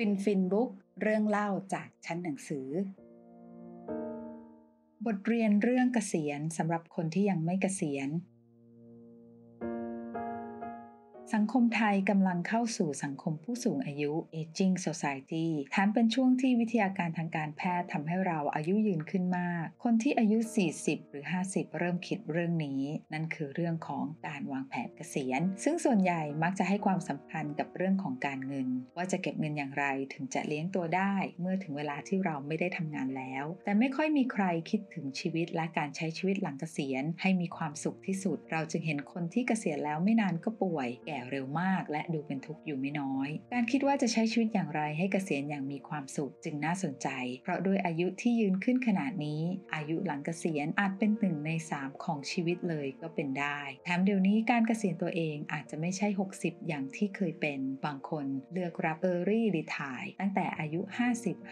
ฟินฟินบุ๊กเรื่องเล่าจากชั้นหนังสือ บทเรียนเรื่องเกษียณสำหรับคนที่ยังไม่เกษียณ สังคมไทยกำลังเข้าสู่สังคมผู้สูงอายุ aging society แถมเป็นช่วงที่วิทยาการทางการแพทย์ทำให้เราอายุยืนขึ้นมาก คนที่อายุ 40 หรือ 50 เริ่มคิดเรื่องนี้ นั่นคือเรื่องของการวางแผนเกษียณ ซึ่งส่วนใหญ่มักจะให้ความสำคัญกับเรื่องของการเงิน ว่าจะเก็บเงินอย่างไรถึงจะเลี้ยงตัวได้ เมื่อถึงเวลาที่เราไม่ได้ทำงานแล้ว แต่ไม่ค่อยมีใครคิดถึงชีวิตและการใช้ชีวิตหลังเกษียณ ให้มีความสุขที่สุด เราจึงเห็นคนที่เกษียณแล้วไม่นานก็ป่วยแก่เร็วมาก และดูเป็นทุกข์อยู่ไม่น้อย การคิดว่าจะใช้ชีวิตอย่างไรให้เกษียณอย่างมีความสุขจึงน่าสนใจ เพราะด้วยอายุที่ยืนขึ้นขนาดนี้ อายุหลังเกษียณอาจเป็นหนึ่งใน 3 ของชีวิตเลยก็เป็นได้ แถมเดี๋ยวนี้การเกษียณตัวเองอาจจะไม่ใช่ 60 อย่างที่เคยเป็น บางคนเลือกรับ Early Retire ตั้งแต่อายุ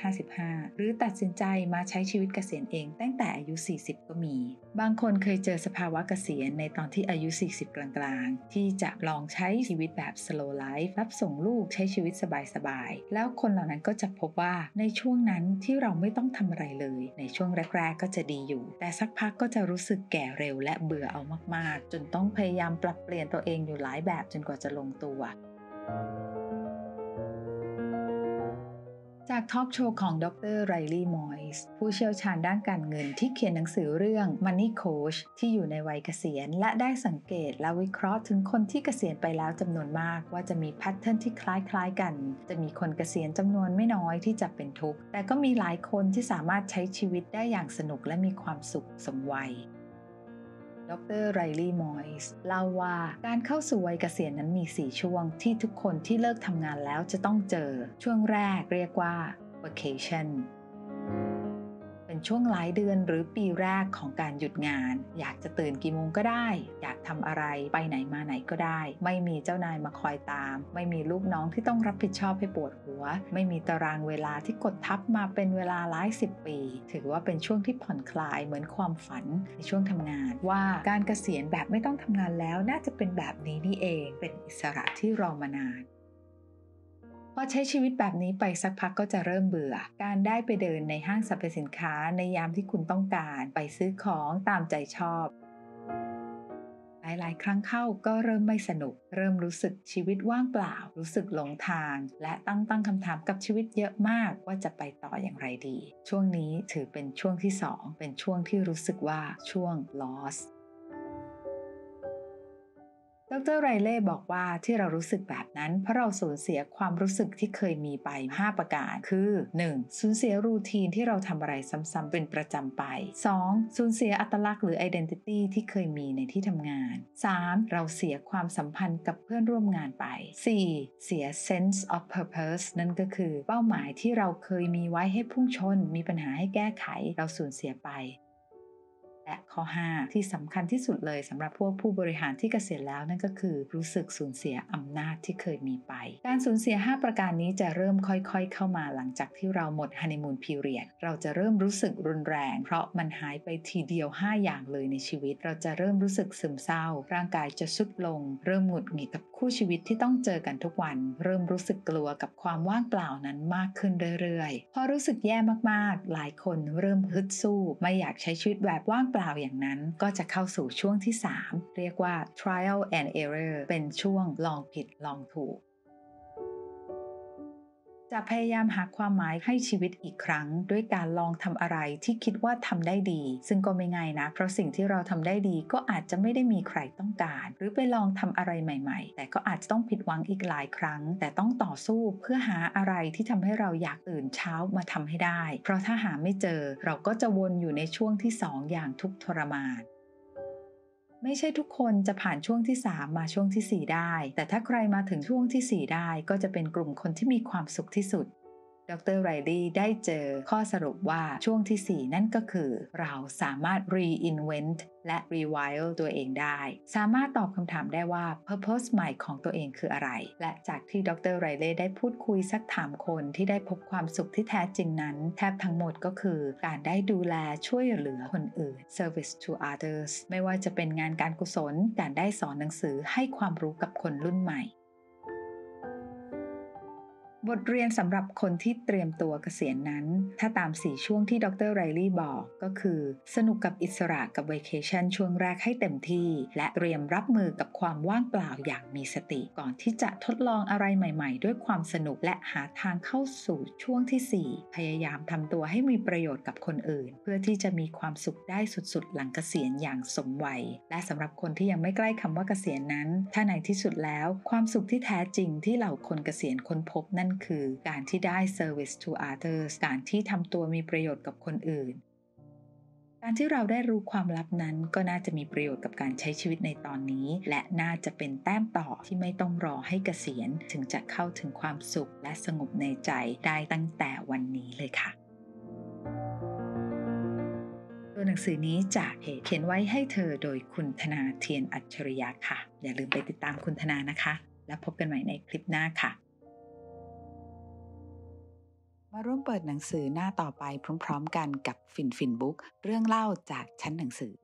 50-55 หรือตัดสินใจมาใช้ชีวิตเกษียณเอง ตั้งแต่อายุ 40 ก็มี บางคนเคยเจอสภาวะเกษียณในตอนที่อายุ 40 กลางๆ ที่จะลองใช้ชีวิตแบบ slow life รับส่งลูกใช้ชีวิตสบายๆ แล้วคนเหล่านั้นก็จะพบว่าในช่วงนั้นที่เราไม่ต้องทำอะไรเลย ในช่วงแรก ๆ ก็จะดีอยู่ แต่สักพักก็จะรู้สึกแก่เร็วและเบื่อเอามากๆ จนต้องพยายามปรับเปลี่ยนตัวเองอยู่หลายแบบจนกว่าจะลงตัว จากทอล์กโชว์ของดรไรลี่มอยส์ผู้เชี่ยวชาญด้านการเงินที่เขียนหนังสือเรื่อง Money Coach ที่อยู่ในวัยเกษียณ และได้สังเกตและวิเคราะห์ถึงคนที่เกษียณไปแล้วจำนวนมาก ว่าจะมีแพทเทิร์นที่คล้ายๆกัน จะมีคนเกษียณจำนวนไม่น้อยที่จะเป็นทุกข์ แต่ก็มีหลายคนที่สามารถใช้ชีวิตได้อย่างสนุกและมีความสุขสมวัย ดรไรลี่มอยส์เล่าว่าการเข้าสู่วัยเกษียณนั้นมี 4 ช่วงที่ทุกคนที่เลิกทำงานแล้วจะต้องเจอ ช่วงแรกเรียกว่า vacation เป็นช่วงหลายเดือนหรือปีแรกของการหยุดงาน อยากจะตื่นกี่โมงก็ได้ อยากทำอะไรไปไหนมาไหนก็ได้ ไม่มีเจ้านายมาคอยตาม ไม่มีลูกน้องที่ต้องรับผิดชอบให้ปวดหัว ไม่มีตารางเวลาที่กดทับมาเป็นเวลาหลายสิบปี ถือว่าเป็นช่วงที่ผ่อนคลายเหมือนความฝันในช่วงทำงาน ว่าการเกษียณแบบไม่ต้องทำงานแล้วน่าจะเป็นแบบนี้นี่เอง เป็นอิสระที่รอมานาน พอใช้ชีวิตแบบนี้ไปสักพักก็จะเริ่มเบื่อ การได้ไปเดินในห้างสรรพสินค้าในยามที่คุณต้องการไปซื้อของตามใจชอบ หลายๆ ครั้งเข้าก็เริ่มไม่สนุก เริ่มรู้สึกชีวิตว่างเปล่า รู้สึกหลงทาง และตั้งตั้งคำถามกับชีวิตเยอะมากว่าจะไปต่ออย่างไรดี ช่วงนี้ถือเป็นช่วงที่ 2 เป็นช่วงที่รู้สึกว่าช่วง loss ดรไรเล่บอกว่าที่เรารู้สึกแบบนั้น เพราะเราสูญเสียความรู้สึกที่เคยมีไป 5 ประการ คือ 1. สูญเสียรูทีนที่เราทำอะไรซ้ำๆเป็นประจำไป 2. สูญเสียอัตลักษณ์หรือ identity ที่เคยมีในที่ทำงาน 3. เราเสียความสัมพันธ์กับเพื่อนร่วมงานไป 4. เสีย sense of purpose นั่นก็คือ เป้าหมายที่เราเคยมีไว้ให้พุ่งชน มีปัญหาให้แก้ไข เราสูญเสียไป และข้อ 5 ที่สำคัญที่สุดเลยสำหรับพวกผู้บริหารที่เกษียณแล้วนั่นก็คือรู้สึกสูญเสียอำนาจที่เคยมีไป การสูญเสีย 5 ประการนี้จะเริ่มค่อยๆ เข้ามาหลังจากที่เราหมดฮันนีมูนพีเรียดเราจะเริ่มรู้สึกรุนแรง เพราะมันหายไปทีเดียว 5 อย่างเลยในชีวิต เราจะเริ่มรู้สึกซึมเศร้า ร่างกายจะสุดลง เริ่มหงุดหงิดกับ คู่ชีวิตที่ต้องเจอกันทุกวัน เริ่มรู้สึกกลัวกับความว่างเปล่านั้นมากขึ้นเรื่อยๆ พอรู้สึกแย่มากๆ หลายคนเริ่มฮึดสู้ ไม่อยากใช้ชีวิตแบบว่างเปล่าอย่างนั้น ก็จะเข้าสู่ช่วงที่ 3 เรียกว่า trial and error เป็นช่วงลองผิดลองถูก จะพยายามหาความหมายให้ชีวิตอีกครั้ง ด้วยการลองทำอะไรที่คิดว่าทำได้ดี ซึ่งก็ไม่ง่ายนะ เพราะสิ่งที่เราทำได้ดีก็อาจจะไม่ได้มีใครต้องการ หรือไปลองทำอะไรใหม่ ๆ แต่ก็อาจจะต้องผิดหวังอีกหลายครั้ง แต่ต้องต่อสู้เพื่อหาอะไรที่ทำให้เราอยากตื่นเช้ามาทำให้ได้ เพราะถ้าหาไม่เจอเราก็จะวนอยู่ในช่วงที่ 2อย่างทุกทรมาน ไม่ใช่ทุกคนจะผ่านช่วงที่ 3 มาช่วงที่ 4 ได้ แต่ถ้าใครมาถึงช่วงที่ 4 ได้ ก็จะเป็นกลุ่มคนที่มีความสุขที่สุด ดรไรลี่ได้เจอข้อสรุปว่าช่วงที่ 4 นั่นก็คือ เราสามารถ reinvent และ rewild ตัวเองได้ สามารถตอบคำถามได้ว่า purpose ใหม่ของตัวเองคืออะไร และจากที่ดรไรเล่ได้พูดคุยสักถามคนที่ได้พบความสุขที่แท้จริงนั้น แทบทั้งหมดก็คือ การได้ดูแลช่วยเหลือคนอื่น service to others ไม่ว่าจะเป็นงานการกุศล การได้สอนหนังสือให้ความรู้กับคนรุ่นใหม่ บทเรียนสำหรับคนที่เตรียมตัวเกษียณนั้น ถ้าตามสี่ช่วงที่ดรไรลี่บอกก็คือ สนุกกับอิสระกับเวเคชันช่วงแรกให้เต็มที่ และเตรียมรับมือกับความว่างเปล่าอย่างมีสติ ก่อนที่จะทดลองอะไรใหม่ ๆ ด้วยความสนุกและหาทางเข้าสู่ช่วงที่ 4 พยายามทำตัวให้มีประโยชน์กับคนอื่น เพื่อที่จะมีความสุขได้สุดๆ หลังเกษียณอย่างสมวัย และสำหรับคนที่ยังไม่ใกล้คำว่าเกษียณนั้น ถ้าในที่สุดแล้ว ความสุขที่แท้จริงที่เหล่าคนเกษียณค้นพบนั่นคือการที่ได้ service to others การที่ทำตัวมีประโยชน์กับคนอื่น การที่เราได้รู้ความลับนั้นก็น่าจะมีประโยชน์กับการใช้ชีวิตในตอนนี้ และน่าจะเป็นแต้มต่อที่ไม่ต้องรอให้เกษียณ ถึงจะเข้าถึงความสุขและสงบในใจได้ตั้งแต่วันนี้เลยค่ะตัวหนังสือนี้จะเขียนไว้ให้เธอโดยคุณธนาเทียนอัจฉริยะค่ะ อย่าลืมไปติดตามคุณธนานะคะ แล้วพบกันใหม่ในคลิปหน้าค่ะ มาร่วมเปิดหนังสือหน้าต่อไปพร้อม ๆ กันกับฟินฟินบุ๊กเรื่องเล่าจากชั้นหนังสือ